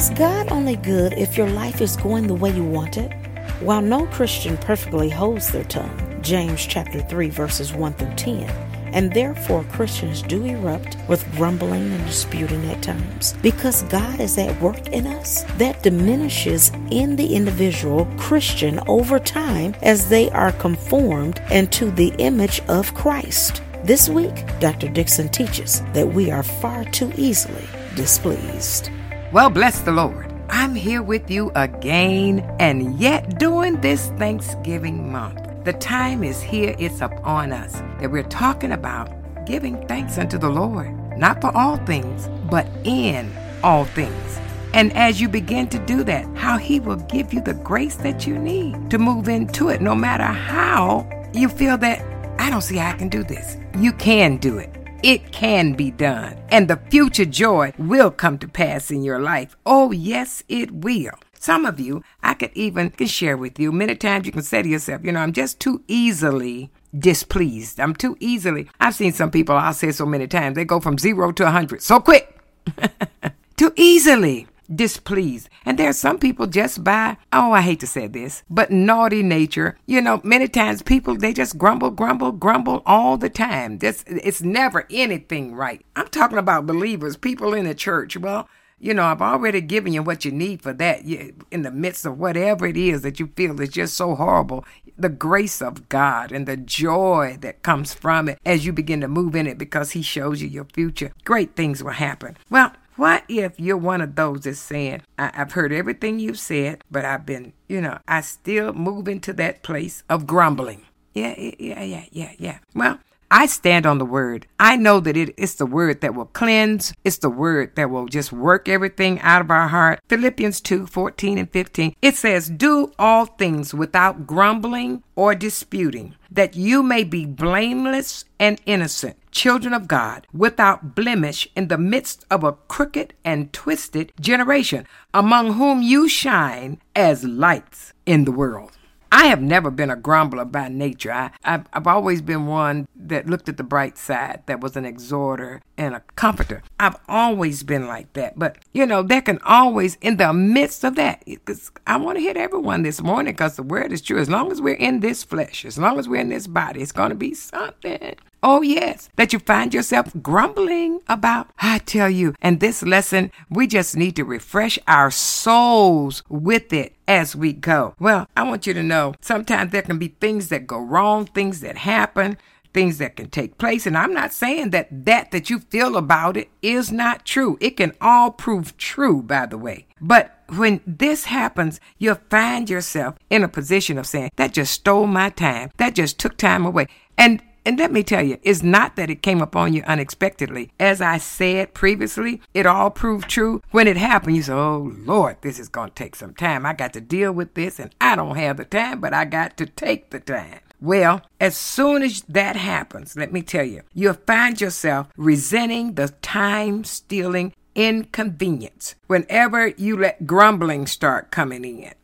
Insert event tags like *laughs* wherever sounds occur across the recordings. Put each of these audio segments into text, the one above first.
Is God only good if your life is going the way you want it? While no Christian perfectly holds their tongue, James chapter 3 verses 1 through 10, and therefore Christians do erupt with grumbling and disputing at times. Because God is at work in us, that diminishes in the individual Christian over time as they are conformed into the image of Christ. This week, Dr. Dixon teaches that we are far too easily displeased. Well, bless the Lord. I'm here with you again and yet during this Thanksgiving month. The time is here, it's upon us that we're talking about giving thanks unto the Lord, not for all things, but in all things. And as you begin to do that, how He will give you the grace that you need to move into it, no matter how you feel that I don't see how I can do this. You can do it. It can be done. And the future joy will come to pass in your life. Oh, yes, it will. Some of you, I could even can share with you. Many times you can say to yourself, you know, I'm just too easily displeased. I'm too easily. I've seen some people, I'll say so many times, they go from zero to a 100 so quick. *laughs* too easily displeased. And there are some people just by, oh, I hate to say this, but naughty nature. You know, many times people, they just grumble, grumble, grumble all the time. Just, it's never anything right. I'm talking about believers, people in the church. Well, you know, I've already given you what you need for that. In the midst of whatever it is that you feel is just so horrible, the grace of God and the joy that comes from it as you begin to move in it because He shows you your future, great things will happen. Well, what if you're one of those that's saying, I- have heard everything you've said, but I've been, you know, I still move into that place of grumbling? Yeah, yeah, yeah, yeah, yeah. Well, I stand on the word. I know that it is the word that will cleanse. It's the word that will just work everything out of our heart. Philippians 2 14 and 15. It says, Do all things without grumbling or disputing, that you may be blameless and innocent children of God, without blemish in the midst of a crooked and twisted generation, among whom you shine as lights in the world. I have never been a grumbler by nature. I, I've, I've always been one that looked at the bright side, that was an exhorter and a comforter. I've always been like that. But, you know, there can always, in the midst of that, because I want to hit everyone this morning because the word is true. As long as we're in this flesh, as long as we're in this body, it's going to be something. Oh, yes, that you find yourself grumbling about. I tell you, and this lesson, we just need to refresh our souls with it as we go. Well, I want you to know sometimes there can be things that go wrong, things that happen, things that can take place. And I'm not saying that that that you feel about it is not true. It can all prove true, by the way. But when this happens, you'll find yourself in a position of saying, that just stole my time. That just took time away. And and let me tell you, it's not that it came upon you unexpectedly. As I said previously, it all proved true. When it happened, you said, Oh Lord, this is going to take some time. I got to deal with this, and I don't have the time, but I got to take the time. Well, as soon as that happens, let me tell you, you'll find yourself resenting the time stealing inconvenience whenever you let grumbling start coming in.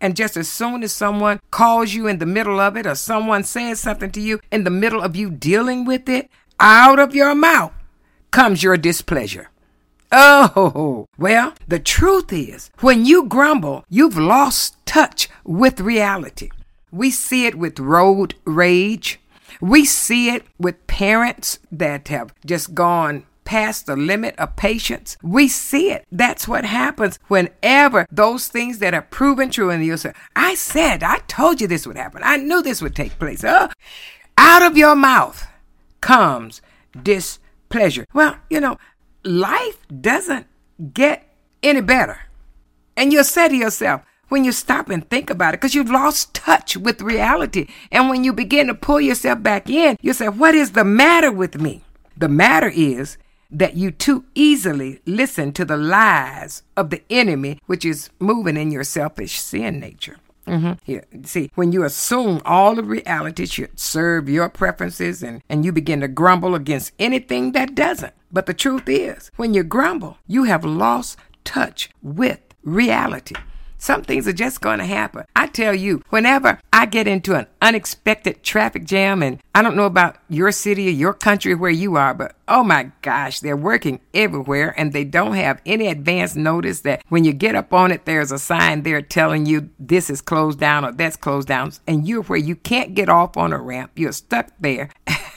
And just as soon as someone calls you in the middle of it or someone says something to you in the middle of you dealing with it, out of your mouth comes your displeasure. Oh, well, the truth is, when you grumble, you've lost touch with reality. We see it with road rage. We see it with parents that have just gone past the limit of patience. We see it. That's what happens whenever those things that are proven true and you say, I said, I told you this would happen. I knew this would take place. Oh, out of your mouth comes displeasure. Well, you know, life doesn't get any better. And you'll say to yourself, when you stop and think about it, because you've lost touch with reality. And when you begin to pull yourself back in, you say, What is the matter with me? The matter is that you too easily listen to the lies of the enemy, which is moving in your selfish sin nature. Mm-hmm. Here, see, when you assume all the reality should serve your preferences and, and you begin to grumble against anything that doesn't. But the truth is, when you grumble, you have lost touch with reality. Some things are just going to happen. I tell you, whenever I get into an unexpected traffic jam, and I don't know about your city or your country where you are, but oh my gosh, they're working everywhere and they don't have any advance notice that when you get up on it, there's a sign there telling you this is closed down or that's closed down, and you're where you can't get off on a ramp. You're stuck there.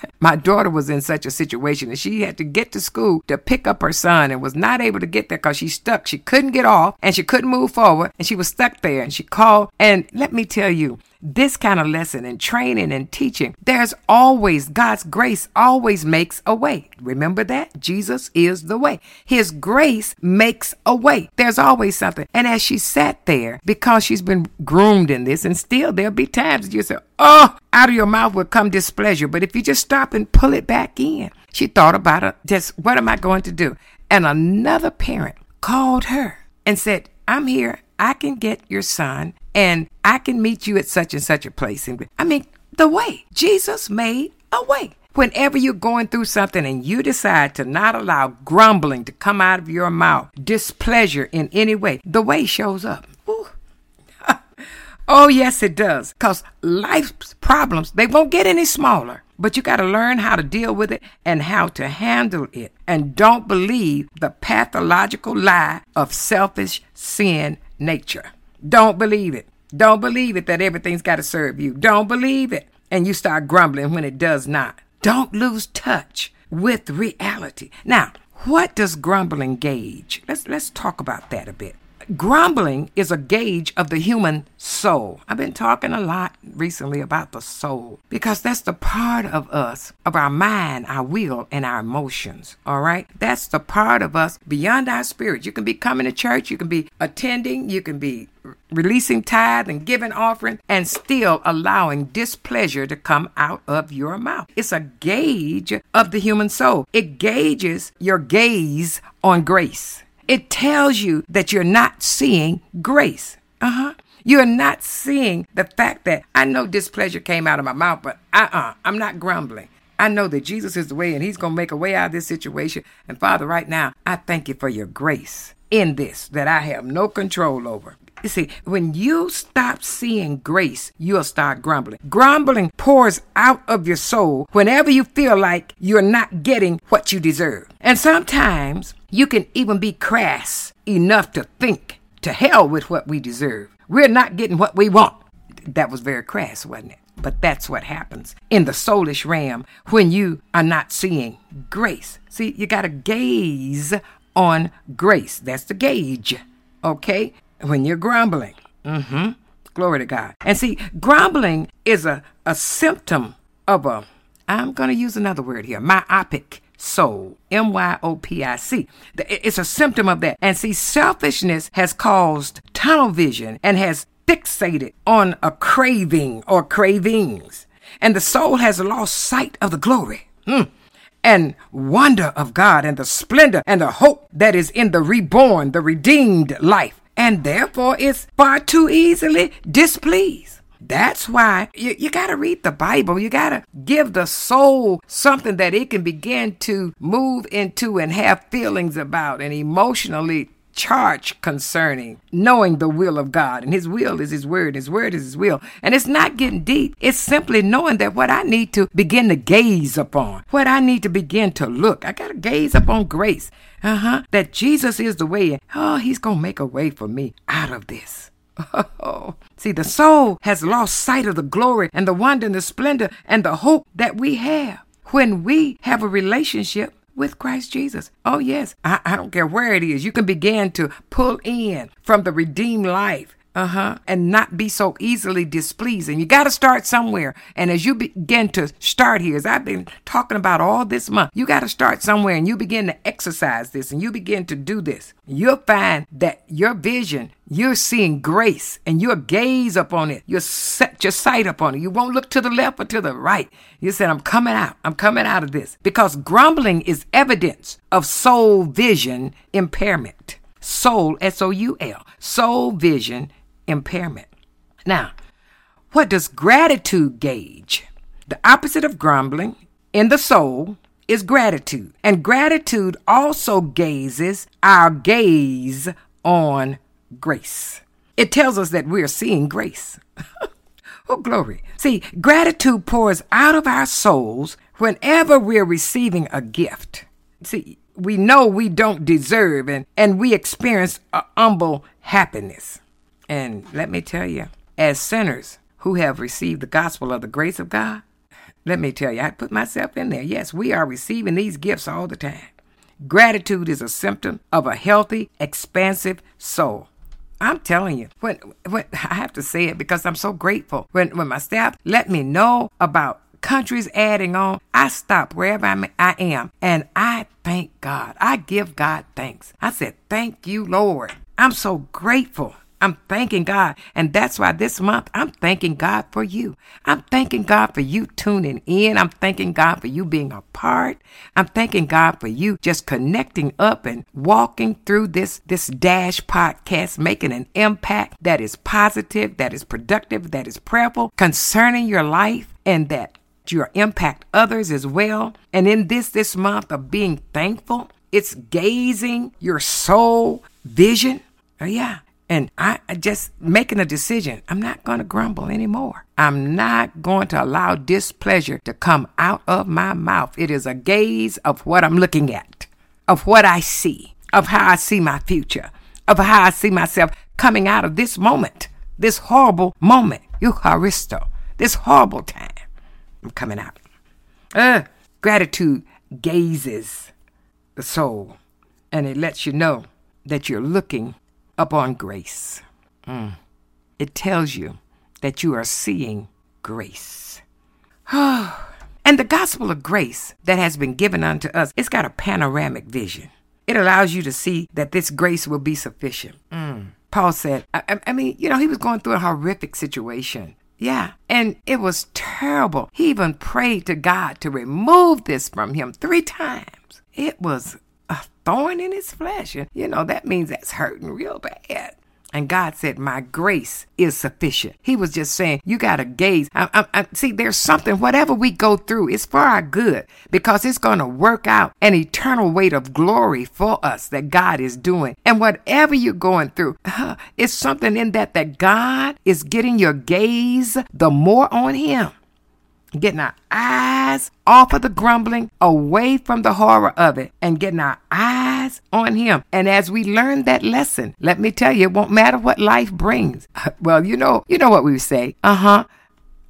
*laughs* My daughter was in such a situation that she had to get to school to pick up her son and was not able to get there because she stuck. She couldn't get off and she couldn't move forward and she was stuck there and she called. And let me tell you, this kind of lesson and training and teaching, there's always God's grace always makes a way. Remember that? Jesus is the way. His grace makes a way. There's always something. And as she sat there, because she's been groomed in this, and still there'll be times you say, Oh, out of your mouth will come displeasure. But if you just stop and pull it back in, she thought about it. Just what am I going to do? And another parent called her and said, I'm here. I can get your son and I can meet you at such and such a place. I mean, the way Jesus made a way. Whenever you're going through something and you decide to not allow grumbling to come out of your mouth, displeasure in any way, the way shows up. *laughs* oh, yes, it does. Because life's problems, they won't get any smaller. But you got to learn how to deal with it and how to handle it. And don't believe the pathological lie of selfish sin nature. Don't believe it. Don't believe it that everything's got to serve you. Don't believe it. And you start grumbling when it does not. Don't lose touch with reality. Now, what does grumbling gauge? Let's let's talk about that a bit. Grumbling is a gauge of the human soul. I've been talking a lot recently about the soul because that's the part of us, of our mind, our will, and our emotions. All right? That's the part of us beyond our spirit. You can be coming to church, you can be attending, you can be releasing tithe and giving offering and still allowing displeasure to come out of your mouth. It's a gauge of the human soul. It gauges your gaze on grace. It tells you that you're not seeing grace. Uh huh. You're not seeing the fact that I know displeasure came out of my mouth, but uh uh-uh, uh, i am not grumbling. I know that Jesus is the way and He's going to make a way out of this situation. And Father, right now, I thank you for your grace in this that I have no control over. You see, when you stop seeing grace, you'll start grumbling. Grumbling pours out of your soul whenever you feel like you're not getting what you deserve. And sometimes you can even be crass enough to think, to hell with what we deserve. We're not getting what we want. That was very crass, wasn't it? But that's what happens in the soulish realm when you are not seeing grace. See, you got to gaze on grace. That's the gauge, okay? When you're grumbling. Mm-hmm. Glory to God. And see, grumbling is a, a symptom of a, I'm going to use another word here, myopic soul. M Y O P I C. It's a symptom of that. And see, selfishness has caused tunnel vision and has fixated on a craving or cravings. And the soul has lost sight of the glory. Hmm, and wonder of God and the splendor and the hope that is in the reborn, the redeemed life, and therefore is far too easily displeased. That's why you, you got to read the Bible. You got to give the soul something that it can begin to move into and have feelings about and emotionally charge concerning knowing the will of God. And His will is His word, His word is His will. And it's not getting deep, it's simply knowing that what I need to begin to gaze upon, what I need to begin to look, I got to gaze upon grace. Uh huh. That Jesus is the way. Oh, He's going to make a way for me out of this. Oh, see, the soul has lost sight of the glory and the wonder and the splendor and the hope that we have when we have a relationship with Christ Jesus. Oh, yes, I, I don't care where it is. You can begin to pull in from the redeemed life uh huh, and not be so easily displeasing. You got to start somewhere. And as you begin to start here, as I've been talking about all this month, you got to start somewhere and you begin to exercise this and you begin to do this. You'll find that your vision, you're seeing grace and your gaze upon it. You set your sight upon it. You won't look to the left or to the right. You said, I'm coming out. I'm coming out of this because grumbling is evidence of soul vision impairment. Soul, S O U L, soul vision impairment. Now, what does gratitude gauge? The opposite of grumbling in the soul is gratitude. And gratitude also gazes our gaze on grace. it tells us that we're seeing grace. *laughs* oh, glory. See, gratitude pours out of our souls whenever we're receiving a gift. See, we know we don't deserve and, and we experience a humble happiness. And let me tell you, as sinners who have received the gospel of the grace of God, let me tell you, I put myself in there. Yes, we are receiving these gifts all the time. Gratitude is a symptom of a healthy, expansive soul. I'm telling you, when, when I have to say it because I'm so grateful. When when my staff let me know about countries adding on, I stop wherever I'm, I am and I thank God. I give God thanks. I said, "Thank you, Lord." I'm so grateful. I'm thanking God. And that's why this month I'm thanking God for you. I'm thanking God for you tuning in. I'm thanking God for you being a part. I'm thanking God for you just connecting up and walking through this, this Dash podcast, making an impact that is positive, that is productive, that is prayerful concerning your life and that your impact others as well. And in this, this month of being thankful, it's gazing your soul vision. Oh, yeah and I just making a decision. I'm not going to grumble anymore. I'm not going to allow displeasure to come out of my mouth. It is a gaze of what I'm looking at, of what I see, of how I see my future, of how I see myself coming out of this moment, this horrible moment, Eucharisto, this horrible time. I'm coming out. Uh, gratitude gazes the soul and it lets you know that you're looking upon grace. Mm. It tells you that you are seeing grace. *sighs* and the gospel of grace that has been given unto us, it's got a panoramic vision. It allows you to see that this grace will be sufficient. Mm. Paul said, I, I mean, you know, he was going through a horrific situation. Yeah. And it was terrible. He even prayed to God to remove this from him three times. It was a thorn in his flesh. You know, that means that's hurting real bad. And God said, My grace is sufficient. He was just saying, You got to gaze. I, I, I, see, there's something, whatever we go through, it's for our good because it's going to work out an eternal weight of glory for us that God is doing. And whatever you're going through, uh, it's something in that that God is getting your gaze the more on Him getting our eyes off of the grumbling, away from the horror of it, and getting our eyes on Him. And as we learn that lesson, let me tell you, it won't matter what life brings. *laughs* Well, you know, you know what we say. Uh huh.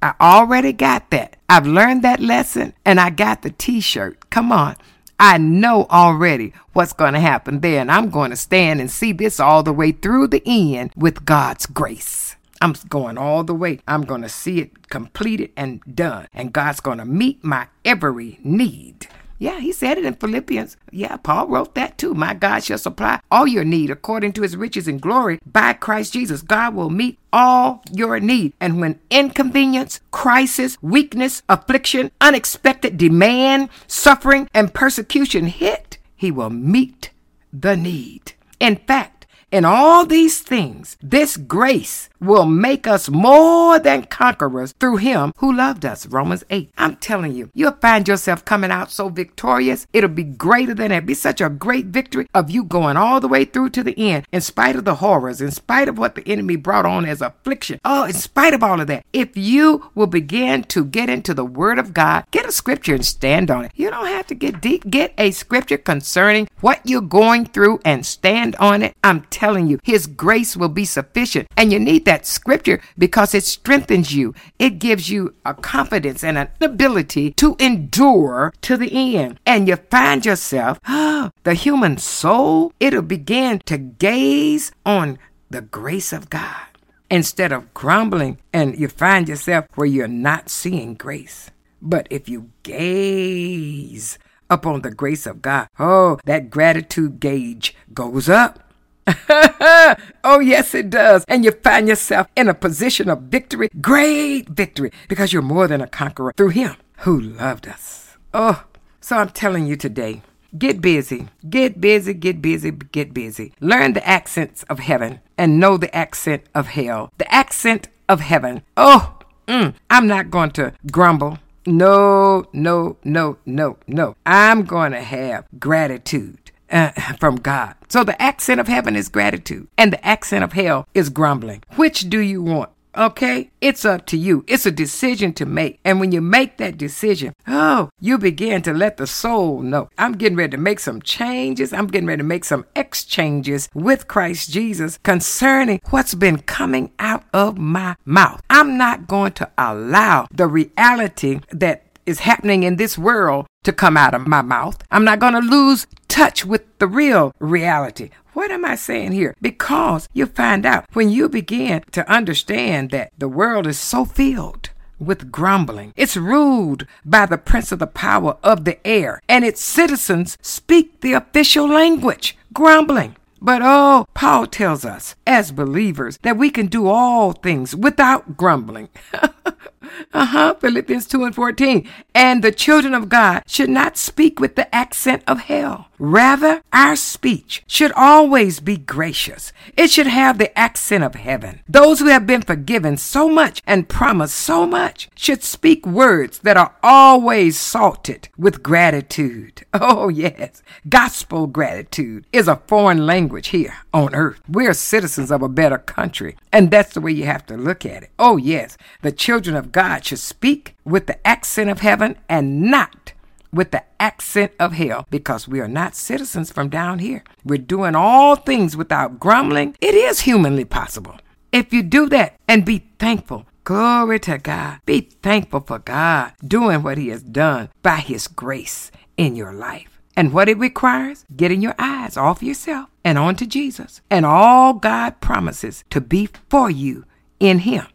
I already got that. I've learned that lesson, and I got the T-shirt. Come on. I know already what's going to happen there, and I'm going to stand and see this all the way through the end with God's grace. I'm going all the way. I'm going to see it completed and done. And God's going to meet my every need. Yeah, he said it in Philippians. Yeah, Paul wrote that too. My God shall supply all your need according to his riches and glory by Christ Jesus. God will meet all your need. And when inconvenience, crisis, weakness, affliction, unexpected demand, suffering, and persecution hit, he will meet the need. In fact, in all these things, this grace will make us more than conquerors through him who loved us. Romans 8. I'm telling you, you'll find yourself coming out so victorious. It'll be greater than it. Be such a great victory of you going all the way through to the end, in spite of the horrors, in spite of what the enemy brought on as affliction. Oh, in spite of all of that. If you will begin to get into the word of God, get a scripture and stand on it. You don't have to get deep. Get a scripture concerning what you're going through and stand on it. I'm telling you, his grace will be sufficient. And you need that scripture because it strengthens you. It gives you a confidence and an ability to endure to the end. And you find yourself, oh, *gasps* the human soul, it'll begin to gaze on the grace of God instead of grumbling and you find yourself where you're not seeing grace. But if you gaze upon the grace of God, oh, that gratitude gauge goes up. *laughs* oh, yes, it does. And you find yourself in a position of victory, great victory, because you're more than a conqueror through Him who loved us. Oh, so I'm telling you today get busy, get busy, get busy, get busy. Learn the accents of heaven and know the accent of hell. The accent of heaven. Oh, mm, I'm not going to grumble. No, no, no, no, no. I'm going to have gratitude uh, from God. So the accent of heaven is gratitude, and the accent of hell is grumbling. Which do you want? Okay? It's up to you. It's a decision to make. And when you make that decision, oh, you begin to let the soul know. I'm getting ready to make some changes. I'm getting ready to make some exchanges with Christ Jesus concerning what's been coming out of my mouth. I'm not going to allow the reality that is happening in this world to come out of my mouth. I'm not going to lose touch with the real reality. What am I saying here? Because you find out when you begin to understand that the world is so filled with grumbling. It's ruled by the prince of the power of the air, and its citizens speak the official language, grumbling. But oh, Paul tells us as believers that we can do all things without grumbling. *laughs* Uh huh. Philippians 2 and 14. And the children of God should not speak with the accent of hell. Rather, our speech should always be gracious. It should have the accent of heaven. Those who have been forgiven so much and promised so much should speak words that are always salted with gratitude. *laughs* Oh, yes. Gospel gratitude is a foreign language here on earth. We're citizens of a better country, and that's the way you have to look at it. Oh, yes. The children of God should speak with the accent of heaven and not with the accent of hell because we are not citizens from down here. We're doing all things without grumbling. It is humanly possible. If you do that and be thankful, glory to God. Be thankful for God doing what He has done by His grace in your life. And what it requires, getting your eyes off yourself and onto Jesus and all God promises to be for you in Him.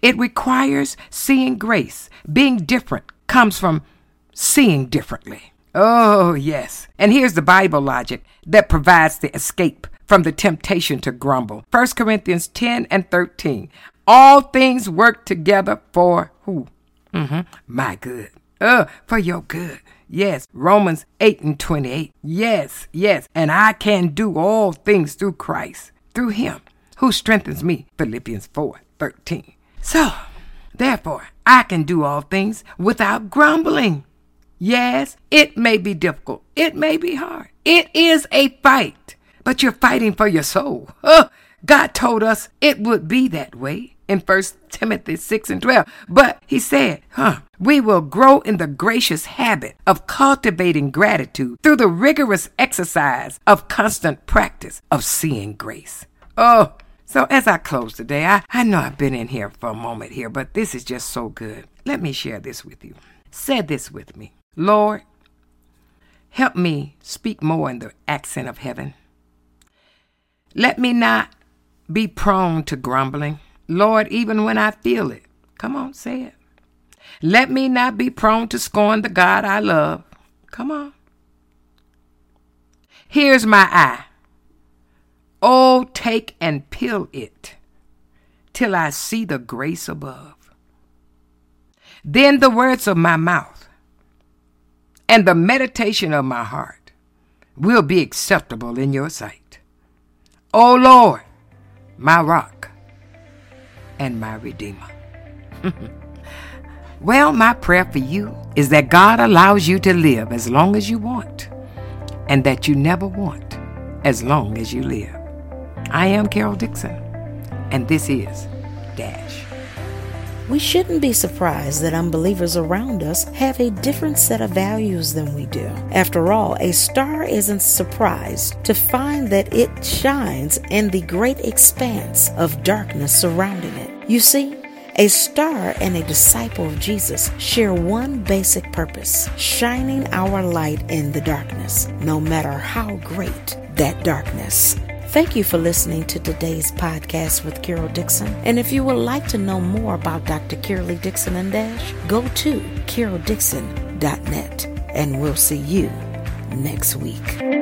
It requires seeing grace. Being different comes from seeing differently. Oh, yes. And here's the Bible logic that provides the escape from the temptation to grumble. 1 Corinthians 10 and 13. All things work together for who? Mm-hmm. My good. Uh, for your good. Yes. Romans 8 and 28. Yes, yes. And I can do all things through Christ, through him who strengthens me. Philippians 4 13. So, therefore, I can do all things without grumbling. Yes, it may be difficult. It may be hard. It is a fight, but you're fighting for your soul. Oh, God told us it would be that way in 1 Timothy 6 and 12. But he said, huh, we will grow in the gracious habit of cultivating gratitude through the rigorous exercise of constant practice of seeing grace. Oh, so as I close today, I, I know I've been in here for a moment here, but this is just so good. Let me share this with you. Say this with me. Lord, help me speak more in the accent of heaven. Let me not be prone to grumbling. Lord, even when I feel it. Come on, say it. Let me not be prone to scorn the God I love. Come on. Here's my eye. Oh, take and peel it till I see the grace above. Then the words of my mouth and the meditation of my heart will be acceptable in your sight. O Lord, my rock and my redeemer. *laughs* well, my prayer for you is that God allows you to live as long as you want and that you never want as long as you live. I am Carol Dixon, and this is Dash. We shouldn't be surprised that unbelievers around us have a different set of values than we do. After all, a star isn't surprised to find that it shines in the great expanse of darkness surrounding it. You see, a star and a disciple of Jesus share one basic purpose shining our light in the darkness, no matter how great that darkness. Thank you for listening to today's podcast with Carol Dixon. And if you would like to know more about Dr. Carol Dixon and Dash, go to caroldixon.net and we'll see you next week.